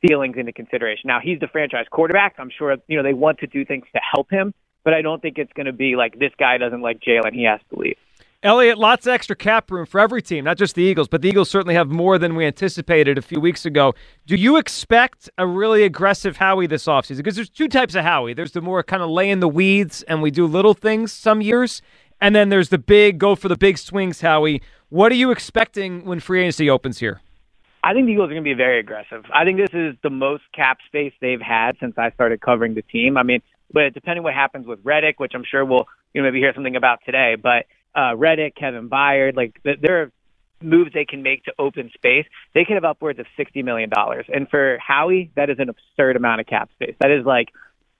feelings into consideration. Now he's the franchise quarterback. I'm sure you know they want to do things to help him, but I don't think it's going to be like this guy doesn't like Jalen. He has to leave. Elliot, lots of extra cap room for every team, not just the Eagles, but the Eagles certainly have more than we anticipated a few weeks ago. Do you expect a really aggressive Howie this offseason? Because there's two types of Howie. There's the more kind of lay in the weeds and we do little things some years, and then there's the big go for the big swings Howie. What are you expecting when free agency opens here? I think the Eagles are going to be very aggressive. I think this is the most cap space they've had since I started covering the team. I mean, but depending what happens with Reddick, which I'm sure we'll you know maybe hear something about today, but uh, Reddick, Kevin Byard, like th- there are moves they can make to open space. They could have upwards of sixty million dollars, and for Howie, that is an absurd amount of cap space. That is like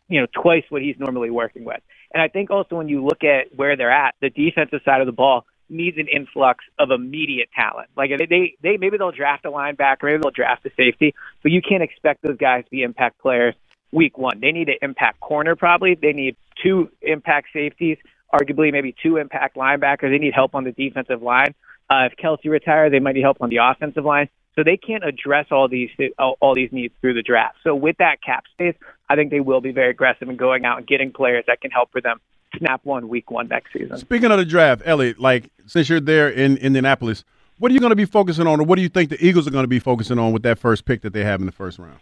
you know twice what he's normally working with. And I think also when you look at where they're at, the defensive side of the ball needs an influx of immediate talent. Like they, they, maybe they'll draft a linebacker, maybe they'll draft a safety, but you can't expect those guys to be impact players week one. They need an impact corner probably. They need two impact safeties, arguably maybe two impact linebackers. They need help on the defensive line. Uh, if Kelce retires, they might need help on the offensive line. So they can't address all these all these needs through the draft. So with that cap space, I think they will be very aggressive in going out and getting players that can help for them snap one week one next season. Speaking of the draft, Elliot, like since you're there in Indianapolis, what are you going to be focusing on, or what do you think the Eagles are going to be focusing on with that first pick that they have in the first round?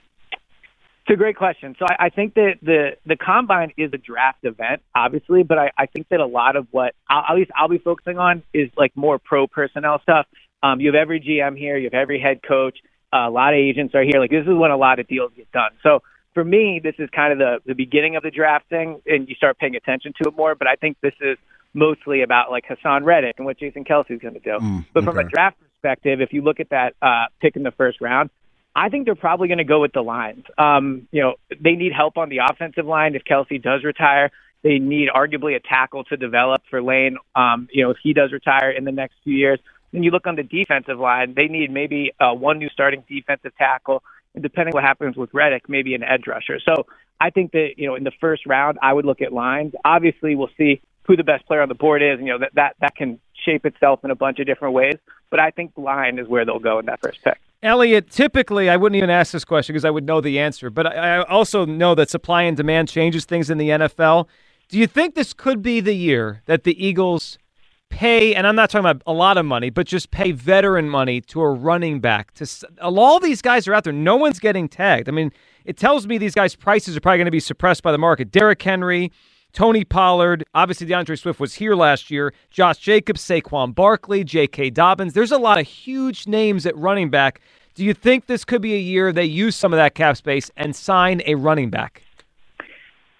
It's a great question. So I, I think that the the combine is a draft event, obviously, but I, I think that a lot of what I'll, at least I'll be focusing on is like more pro personnel stuff. Um, you have every GM here, you have every head coach, uh, a lot of agents are here. Like this is when a lot of deals get done. So for me, this is kind of the the beginning of the draft thing, and you start paying attention to it more. But I think this is mostly about like Haason Reddick and what Jason Kelce's going to do. Mm, but from a draft perspective, if you look at that uh, pick in the first round, I think they're probably going to go with the lines. Um, you know, they need help on the offensive line if Kelce does retire. They need arguably a tackle to develop for Lane. Um, you know, if he does retire in the next few years. Then you look on the defensive line, they need maybe uh, one new starting defensive tackle, and depending what happens with Reddick, maybe an edge rusher. So I think that you know in the first round, I would look at lines. Obviously, we'll see who the best player on the board is. and, You know that that that can shape itself in a bunch of different ways. But I think line is where they'll go in that first pick. Elliot, typically I wouldn't even ask this question because I would know the answer, but I also know that supply and demand changes things in the NFL. Do you think this could be the year that the Eagles pay, and I'm not talking about a lot of money, but just pay veteran money to a running back? To all these guys are out there, no one's getting tagged. I mean, it tells me these guys' prices are probably going to be suppressed by the market. Derrick Henry, Tony Pollard, obviously D'Andre Swift was here last year. Josh Jacobs, Saquon Barkley, J.K. Dobbins. There's a lot of huge names at running back. Do you think this could be a year they use some of that cap space and sign a running back?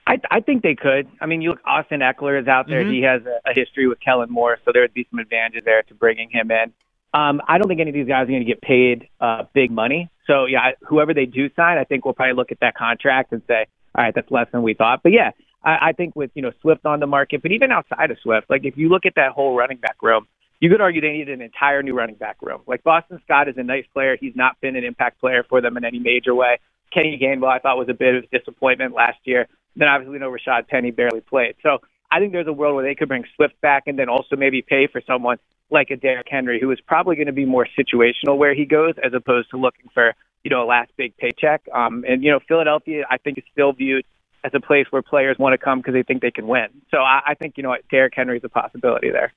I, I think they could. I mean, you look, Austin Ekeler is out there. Mm-hmm. He has a, a history with Kellen Moore, so there would be some advantages there to bringing him in. Um, I don't think any of these guys are going to get paid uh, big money. So yeah, whoever they do sign, I think we'll probably look at that contract and say, all right, that's less than we thought. But yeah, I, I think with you know Swift on the market, but even outside of Swift, like if you look at that whole running back room, you could argue they need an entire new running back room. Like Boston Scott is a nice player. He's not been an impact player for them in any major way. Kenny Gainwell, I thought was a bit of a disappointment last year. Then obviously we know Rashad Penny barely played. So I think there's a world where they could bring Swift back and then also maybe pay for someone like a Derrick Henry, who is probably going to be more situational where he goes as opposed to looking for, you know, a last big paycheck. Um, and, you know, Philadelphia, I think, is still viewed as a place where players want to come because they think they can win. So I, I think, you know, Derrick Henry is a possibility there.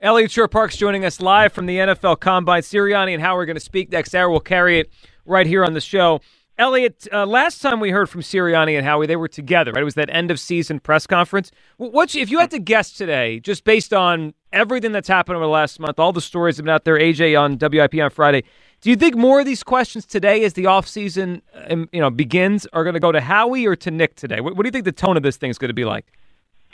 Elliot Shorr-Parks joining us live from the NFL Combine. Sirianni and Howie are going to speak next hour. We'll carry it right here on the show. Elliot, uh, last time we heard from Sirianni and Howie, they were together, right? It was that end of season press conference. What if you had to guess today, just based on everything that's happened over the last month, all the stories have been out there, AJ on WIP on Friday. Do you think more of these questions today, as the offseason um, you know begins, are going to go to Howie or to Nick today? What, what do you think the tone of this thing is going to be like?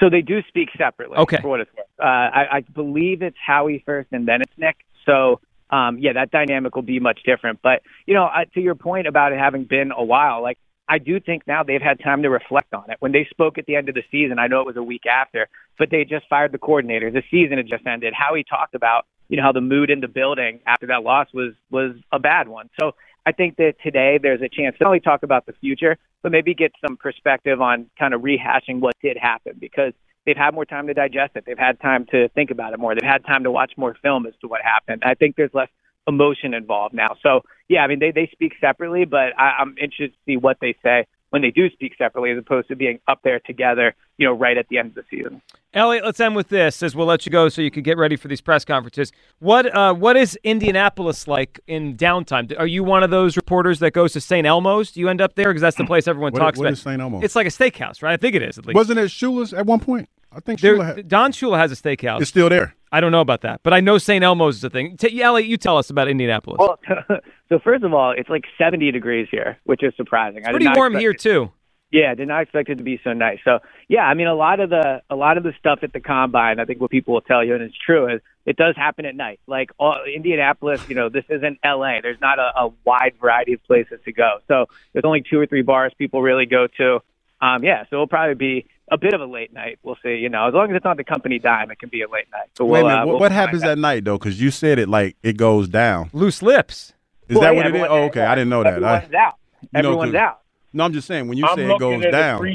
So they do speak separately. Okay. For what it's worth, uh, I, I believe it's Howie first, and then it's Nick. So um, yeah, that dynamic will be much different. But you know, uh, to your point about it having been a while, like I do think now they've had time to reflect on it. When they spoke at the end of the season, I know it was a week after, but they just fired the coordinator. The season had just ended. Howie talked about you know how the mood in the building after that loss was was a bad one. So I think that today there's a chance to not only talk about the future, but maybe get some perspective on kind of rehashing what did happen because they've had more time to digest it. They've had time to think about it more. They've had time to watch more film as to what happened. I think there's less emotion involved now. So yeah, I mean they they speak separately, but I, I'm interested to see what they say when they do speak separately as opposed to being up there together, you know, right at the end of the season. Elliot, let's end with this as we'll let you go so you can get ready for these press conferences. What uh, what is Indianapolis like in downtime? Are you one of those reporters that goes to St. Elmo's? Do you end up there because that's the place everyone What- talks what about? is St. Elmo's? It's like a steakhouse, right? I think it is at least. Wasn't it Shula's at one point? I think There- Shula had. Don Shula has a steakhouse. It's still there. I don't know about that, but I know St. Elmo's is a thing. T- Elliot, you tell us about Indianapolis. Well, so first of all, it's like 70 degrees here, which is surprising. I did Pretty not warm here it- too. Yeah, did not expect it to be so nice. So yeah, I mean a lot of the a lot of the stuff at the combine, I think what people will tell you, and it's true, is it does happen at night. Like all, Indianapolis, you know, this isn't L.A. There's not a, a wide variety of places to go. So there's only two or three bars people really go to. Um, yeah, so it'll probably be a bit of a late night. We'll see. You know, as long as it's not the company dime, it can be a late night. So Wait we'll, a minute. uh, what we'll what find happens out. at night though? Because you said it like it goes down. Loose lips. Is Well, that yeah, what it is? Oh, okay. I didn't know that. Everyone's I, out. You know, out. No, I'm just saying when you I'm say it goes at down,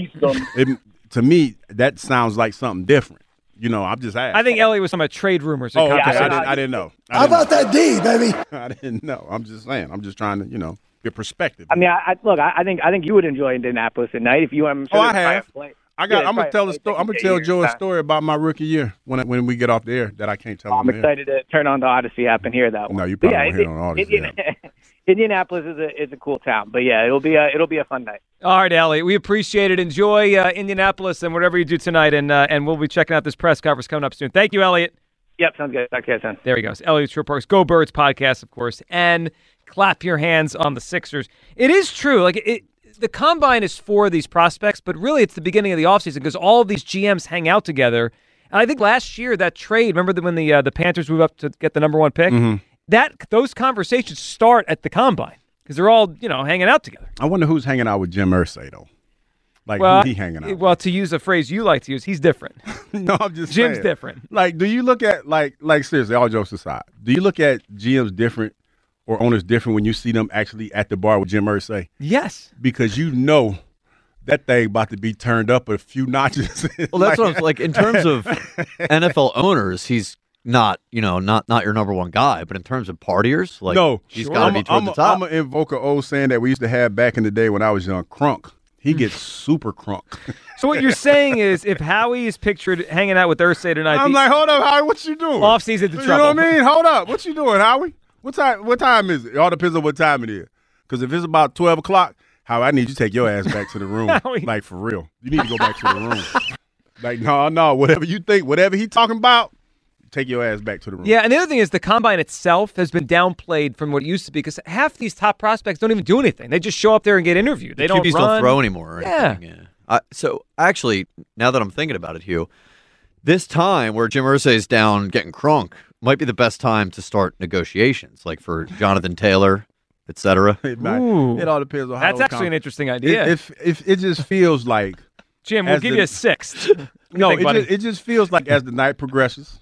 it, to me that sounds like something different. You know, I'm just asking. I think Elliot was talking about trade rumors. Oh, and okay. I conversations. didn't, I didn't know. I How didn't about that D, baby? know. I didn't know. I'm just saying. I'm just trying to, you know, get perspective. I mean, I, I look. I, I think I think you would enjoy Indianapolis at night if you. I'm sure oh, I have. I got. Yeah, I'm gonna tell a a story. I'm gonna tell Joe a story about my rookie year when when we get off the air that I can't tell you. I'm him. excited to turn on the Audacy app and hear that one. No, you But probably yeah, won't hear it on Audacy Indian- Indianapolis is a is a cool town, but yeah, it'll be a it'll be a fun night. All right, Elliot, we appreciate it. Enjoy uh, Indianapolis and whatever you do tonight, and uh, and we'll be checking out this press conference coming up soon. Thank you, Elliot. Yep, sounds good. Talk to you soon. There he goes. Elliot Shorr-Parks, Go Birds podcast, of course, and clap your hands on the Sixers. It is true. Like it, the combine is for these prospects, but really it's the beginning of the offseason because all of these GMs hang out together. And I think last year that trade, remember when the uh, the Panthers moved up to get the number one pick? Mhm. That those conversations start at the combine because they're all you know hanging out together. I wonder who's hanging out with Jim Irsay though. Like well, who he hanging out? well, to use a phrase you like to use, he's different. no, I'm just Jim's saying. different. Like, do you look at like like seriously, all jokes aside, do you look at GMs different or owners different when you see them actually at the bar with Jim Irsay? Yes, because you know that thing about to be turned up a few notches. Well, that's what I'm like. In terms of NFL owners, he's not, you know, not not your number one guy. But in terms of partiers, like, no, he's got to be toward I'm the a- top. I'm gonna invoke an old saying that we used to have back in the day when I was young. Crunk. He hmm. gets super crunk. So what you're saying is, if Howie is pictured hanging out with Irsay tonight, I'm the like, hold up, Howie, what you doing? off season to You trouble. know what I mean? Hold up, what you doing, Howie? What time? What time is it? It all depends on what time it is. Because if it's about twelve o'clock, how I need you to take your ass back to the room. Like for real, you need to go back to the room. like no, no, whatever you think, whatever he talking about, take your ass back to the room. Yeah, and the other thing is the combine itself has been downplayed from what it used to be because half these top prospects don't even do anything. They just show up there and get interviewed. They the don't QBs run. don't throw anymore. Or Yeah. anything, yeah. Uh, so actually, now that I'm thinking about it, Hugh, this time where Jim Irsay's down getting crunk might be the best time to start negotiations, like for Jonathan Taylor, et cetera. It, might- Ooh. it all depends on how That's actually con- an interesting idea. It, if if it just feels like Jim, we'll give the- you a sixth. What do you no, think, it just, it just feels like as the night progresses,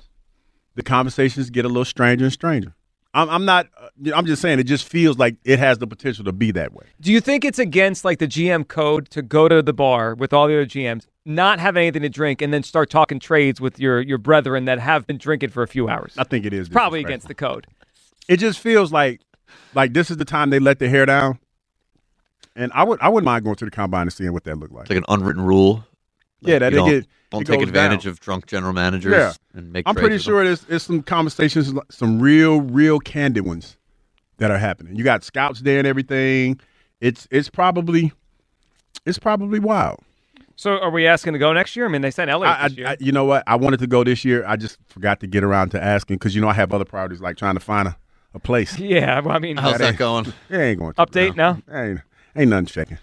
the conversations get a little stranger and stranger. I'm, I'm not. uh, I'm just saying it just feels like it has the potential to be that way. Do you think it's against like the GM code to go to the bar with all the other GMs, not have anything to drink, and then start talking trades with your your brethren that have been drinking for a few hours? I think it is Probably against the code. It just feels like like this is the time they let their hair down. And I would I wouldn't mind going to the combine and seeing what that looked like. It's like an unwritten rule. Yeah, that you they don't, get- don't take advantage down. of drunk general managers Yeah. and make I'm pretty sure there's, there's some conversations, some real, real candid ones that are happening. You got scouts there and everything. It's it's probably it's probably wild. So are we asking to go next year? I mean, they sent Elliott I, this year. I, I, you know what? I wanted to go this year. I just forgot to get around to asking because you know I have other priorities like trying to find a, a place. yeah, well, I mean, How's that ain't- going? It ain't going. Update well. now? Ain't ain't nothing shaking.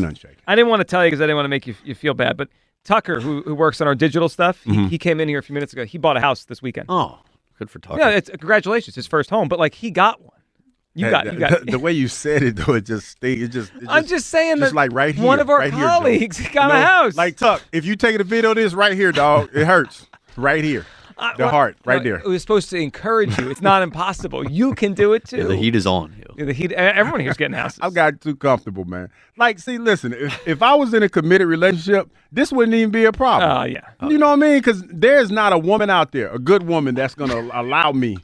Shaking. I didn't want to tell you because I didn't want to make you, you feel bad, but Tucker, who, who works on our digital stuff, he, Mhm. he came in here a few minutes ago. He bought a house this weekend. Oh, good for Tucker. Yeah, it's congratulations, his first home. But like, he got one. You Hey, got, the, you got. the, the way you said it though, it just stayed. It just. It I'm just saying just that like right here, one of our right here, colleagues got No, a house. Like Tuck, if you take a video of this right here, dog, it hurts. Right here, I- the what- heart, right no, there. It was supposed to encourage you. It's not impossible. You can do it too. Yeah, the heat is on. Hugh. Yeah, the heat. Everyone here's getting houses. I've got too comfortable, man. Like, see, listen, if, if I was in a committed relationship, this wouldn't even be a problem. Oh yeah. You know what I mean? Because there's not a woman out there, a good woman, that's going to allow me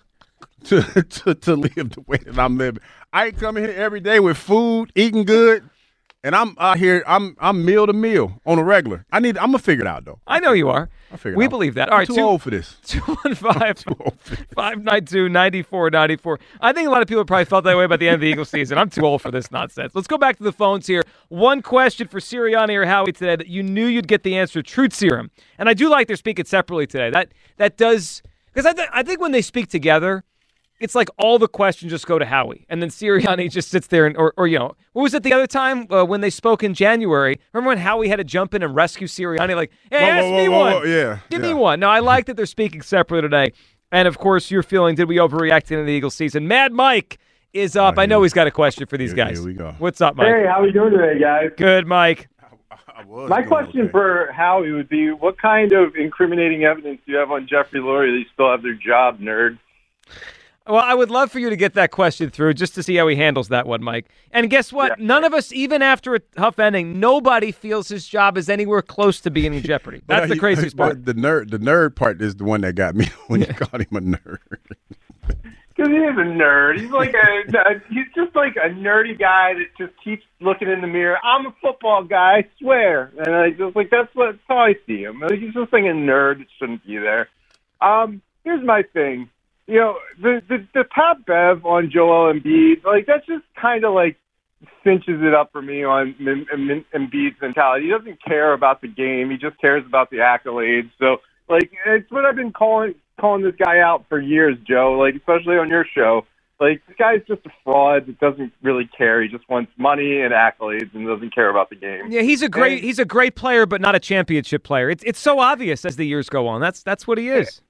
to, to to live the way that I'm living. I come here every day with food, eating good, and I'm out here. I'm I'm meal to meal on a regular. I need. I'm gonna figure it out though. I know you are. I figure. We out. believe that. All right, too two- old for this. 215 592 9494. I think a lot of people probably felt that way about the end of the Eagles season. I'm too old for this nonsense. Let's go back to the phones here. One question for Sirianni or Howie today that you knew you'd get the answer truth serum. And I do like they're speaking separately today. That that does because I, th- I think when they speak together, it's like all the questions just go to Howie, and then Sirianni just sits there and, or, or you know, what was it the other time uh, when they spoke in January? Remember when Howie had to jump in and rescue Sirianni? Like, hey, Whoa, whoa, ask whoa, me whoa, one. whoa, yeah, give yeah. me one. Now I like that they're speaking separately today, and of course, you're feeling did we overreact in the Eagles season? Mad Mike is up. I know he's got a question for these Oh, Here- guys. here we go. What's up, Mike? Hey, how are we doing today, guys? Good, Mike. My question for Howie would be: What kind of incriminating evidence do you have on Jeffrey Lurie that you still have their job, nerd? Well, I would love for you to get that question through just to see how he handles that one, Mike. And guess what? None of us, even after a tough ending, nobody feels his job is anywhere close to being in jeopardy. That's the He- craziest part. The nerd, the nerd part is the one that got me when you called him a nerd. Because he is a nerd. He's like a, a- he's just like a nerdy guy that just keeps looking in the mirror. I'm a football guy, I swear. And I just like that's what that's how I see him. Like, he's just like a nerd that shouldn't be there. Um, here's my thing. You know, the the, the Pat Bev on Joel Embiid, like that's just kind of like cinches it up for me on Em- Em- Embiid's mentality. He doesn't care about the game. He just cares about the accolades. So, like, it's what I've been calling calling this guy out for years, Joe. Like, especially on your show. Like, this guy's just a fraud that doesn't really care. He just wants money and accolades and doesn't care about the game. Yeah, he's a great And- he's a great player, but not a championship player. It's it's so obvious as the years go on. That's that's what he is.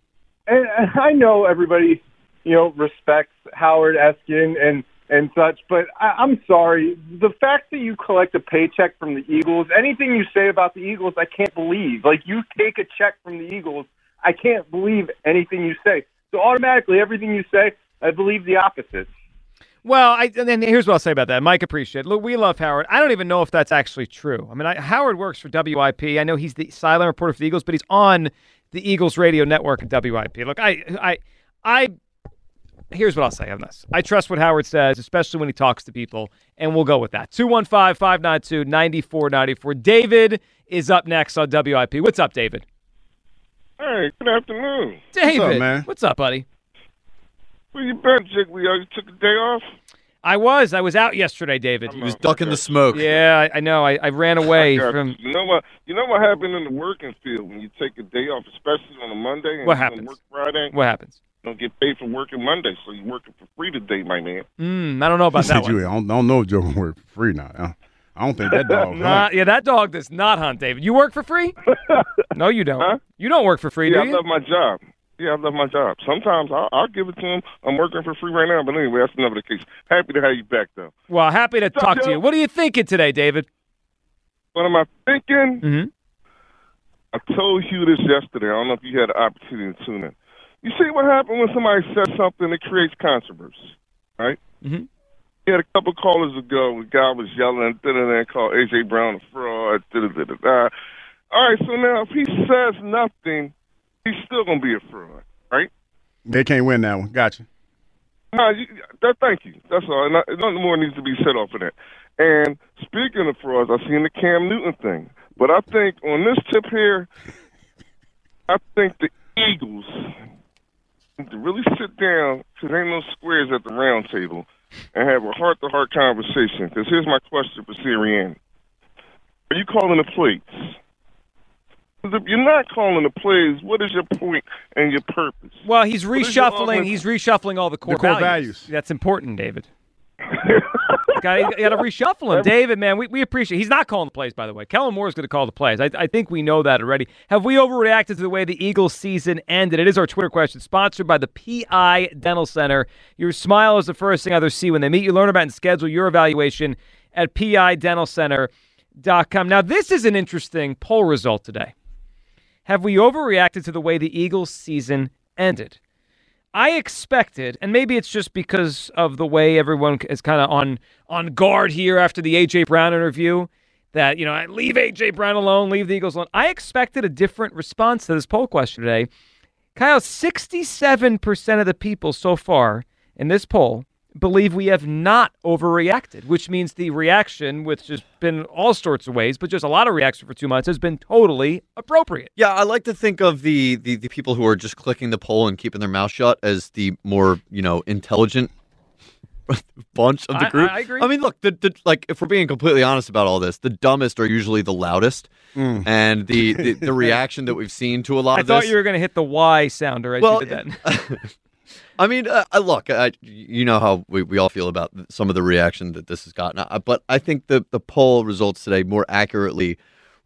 And I know everybody, you know, respects Howard Eskin and and such, but I, I'm sorry. The fact that you collect a paycheck from the Eagles, anything you say about the Eagles, I can't believe. Like you take a check from the Eagles, I can't believe anything you say. So automatically, everything you say, I believe the opposite. Well, I, and then here's what I'll say about that. Mike, appreciate. Look, we love Howard. I don't even know if that's actually true. I mean, I, Howard works for WIP. I know he's the silent reporter for the Eagles, but he's on the Eagles radio network at WIP. Look, I, I, I. Here's what I'll say on this. I trust what Howard says, especially when he talks to people, and we'll go with that. 215 592 9494. David is up next on WIP. What's up, David? Hey, good afternoon. David. What's up, man? What's up, buddy? Where you been, Jiggly? Oh, you took a day off? I was. I was out yesterday, David. He was ducking the smoke. Yeah, I, I know. I, I ran away I from. You. you know what? You know what happened in the working field when you take a day off, especially on a Monday. And What happens? Work Friday. What happens? You don't get paid for working Monday, so you're working for free today, my man. Mm, I don't know about that one. you, I, don't, I don't know if Joe can work for free now. I, I don't think that dog. Not, yeah, that dog does not hunt, David. You work for free? no, you don't. You don't work for free, yeah, do I love my job. Yeah, I love my job. Sometimes I'll, I'll give it to him. I'm working for free right now, but anyway, that's never the case. Happy to have you back, though. well, happy to What's up, talk to you. What are you thinking today, David? What am I thinking? Mm-hmm. I told you this yesterday. I don't know if you had the opportunity to tune in. You see what happened when somebody says something that creates controversy, right? Mm-hmm. We had a couple callers ago. A guy was yelling, da da da, called AJ Brown a fraud, da da da. da. All right, so now if he says nothing, he's still gonna be a fraud, right? They can't win that one. Gotcha. No, you, that, thank you. That's all. And I- nothing more needs to be said off of that. And speaking of frauds, I seen the Cam Newton thing, but I think on this tip here, I think the Eagles need to really sit down because ain't no squares at the round table and have a heart-to-heart conversation. Because here's my question for Sirianni: Are you calling the plays? 'Cause If you're not calling the plays, what is your point and your purpose? Well, he's What is your reshuffling. He's reshuffling all the core, core values. That's important, David. got to reshuffle him, David. Man, we, we appreciate. He's not calling the plays, by the way. Kellen Moore is going to call the plays. I, I think we know that already. Have we overreacted to the way the Eagles season ended? It is our Twitter question, sponsored by the PI Dental Center. Your smile is the first thing others see when they meet you. Learn about and schedule your evaluation at pidentalcenter.com. Now, this is an interesting poll result today. Have we overreacted to the way the Eagles season ended? I expected, and maybe it's just because of the way everyone is kind of on on guard here after the AJ Brown interview, that you know leave AJ Brown alone, leave the Eagles alone. I expected a different response to this poll question today. Kyle, sixty-seven percent of the people so far in this poll believe we have not overreacted, which means the reaction, which has been all sorts of ways, but just a lot of reaction for two months, has been totally appropriate. Yeah, I like to think of the, the the people who are just clicking the poll and keeping their mouth shut as the more you know intelligent bunch of the group. I agree. I mean, look, the, the like if we're being completely honest about all this, the dumbest are usually the loudest, mm. and the, the the reaction that we've seen to a lot of I thought this. you were going to hit the Y sounder as Well, you did that. I mean, uh, look, I, you know how we, we all feel about some of the reaction that this has gotten, uh, but I think the the poll results today more accurately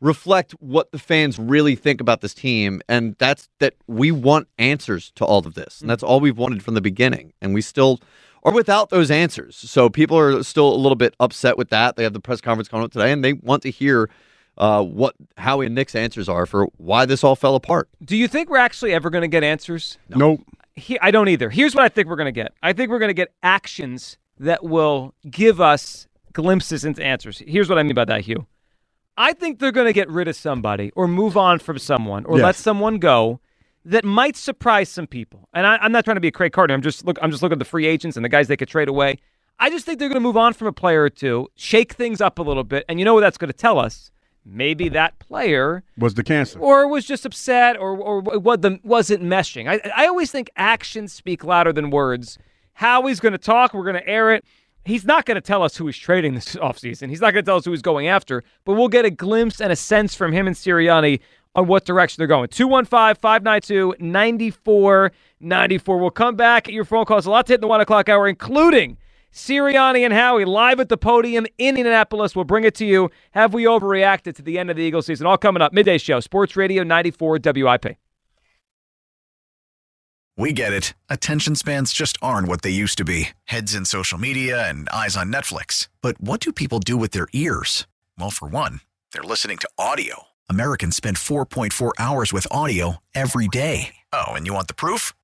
reflect what the fans really think about this team, and that's that we want answers to all of this, and that's all we've wanted from the beginning, and we still are without those answers. So people are still a little bit upset with that. They have the press conference coming up today, and they want to hear uh, what Howie and Nick's answers are for why this all fell apart. Do you think we're actually ever going to get answers? Nope. He, I don't either. Here's what I think we're going to get. I think we're going to get actions that will give us glimpses into answers. Here's what I mean by that, Hugh. I think they're going to get rid of somebody or move on from someone or Yes. let someone go that might surprise some people. And I, I'm not trying to be a Craig Carton. I'm just look. I'm just looking at the free agents and the guys they could trade away. I just think they're going to move on from a player or two, shake things up a little bit, and you know what that's going to tell us? Maybe that player Was the cancer? or was just upset or or what the wasn't meshing. I I always think actions speak louder than words. Howie's going to talk. We're going to air it. He's not going to tell us who he's trading this offseason. He's not going to tell us who he's going after, but we'll get a glimpse and a sense from him and Sirianni on what direction they're going. 215 592 9494. We'll come back at your phone calls. A lot to hit in the one o'clock hour, including Sirianni and Howie live at the podium in Indianapolis. We'll bring it to you. Have we overreacted to the end of the Eagles season? All coming up. Midday show, Sports Radio 94 WIP. We get it. Attention spans just aren't what they used to be heads in social media and eyes on Netflix. But what do people do with their ears? Well, for one, they're listening to audio. Americans spend 4.4 hours with audio every day. Oh, and you want the proof?